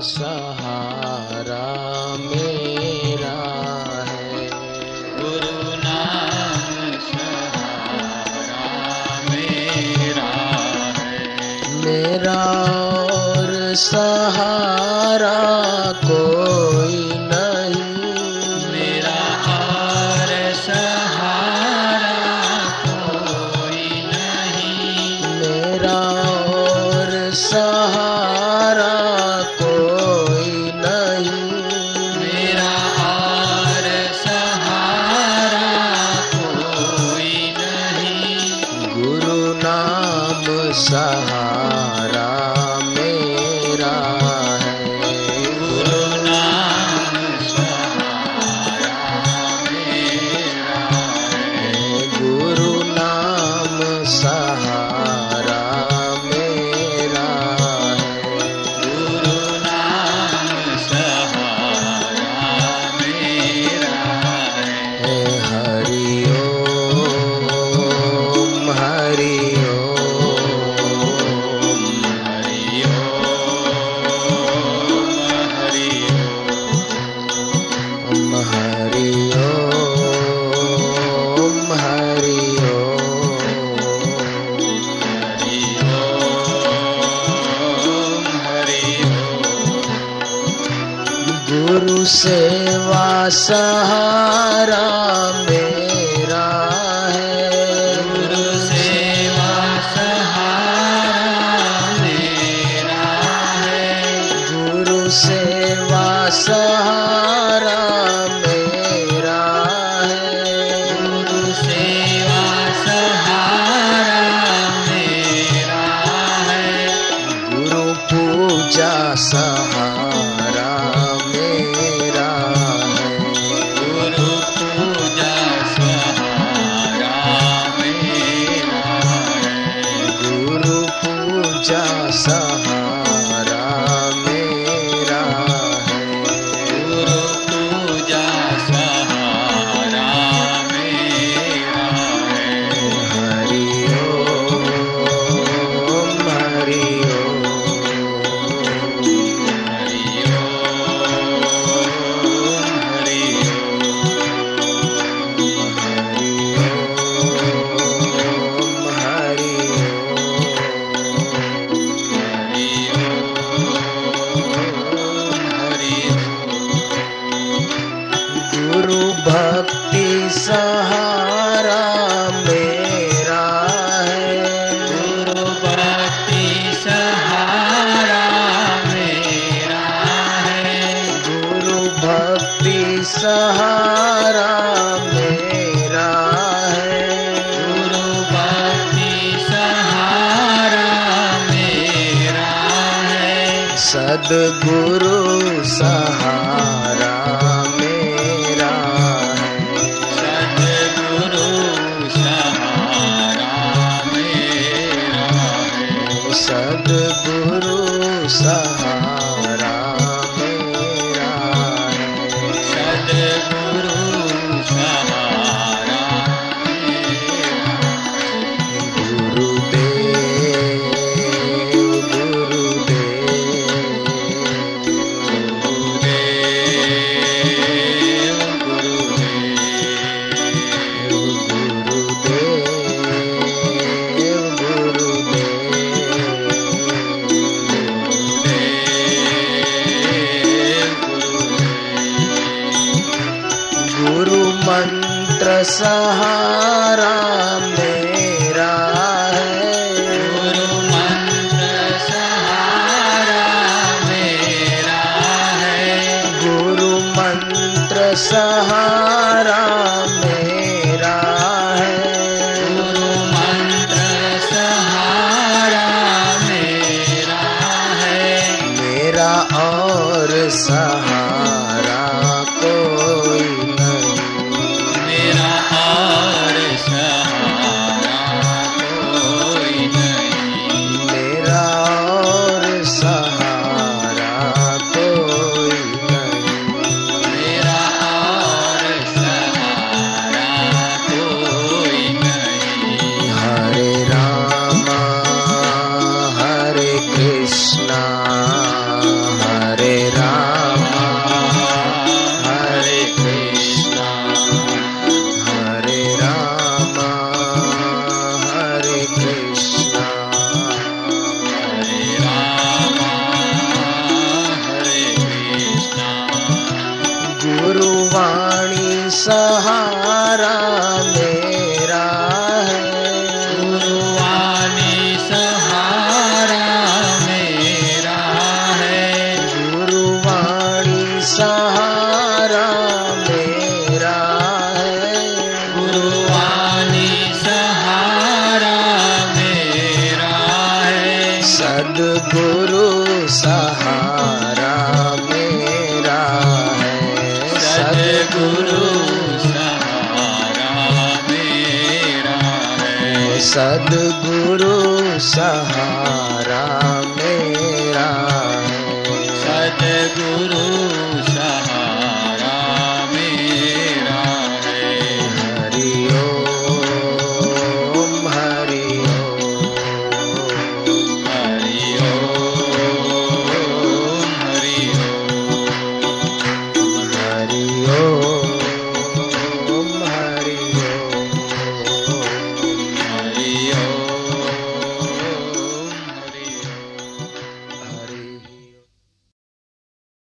सहारा मेरा है। गुरु नाम मेरा मेरा और सहारा को सेवा सहारा सारामि sun. भक्ति सहारा मेरा है। गुरु भक्ति सहारा मेरा है। गुरु भक्ति सहारा मेरा है। गुरु भक्ति सहारा मेरा है। सदगुरु सहारा सद्गुरु सहारा गुरु मंत्र सहारा मेरा है। गुरु मंत्र सहारा मेरा है। गुरु मंत्र सहारा मेरा है। गुरु मंत्र सहारा मेरा है। मेरा और सहारा गुरुवाणी सहारा मेरा है। गुरुवाणी सहारा मेरा है। गुरुवाणी सहारा मेरा है। गुरुवाणी सहारा मेरा है। सदगुरु सहारा मेरा गुरु सहारा मेरा है सदगुरु सहारा मेरा है। सदगुरु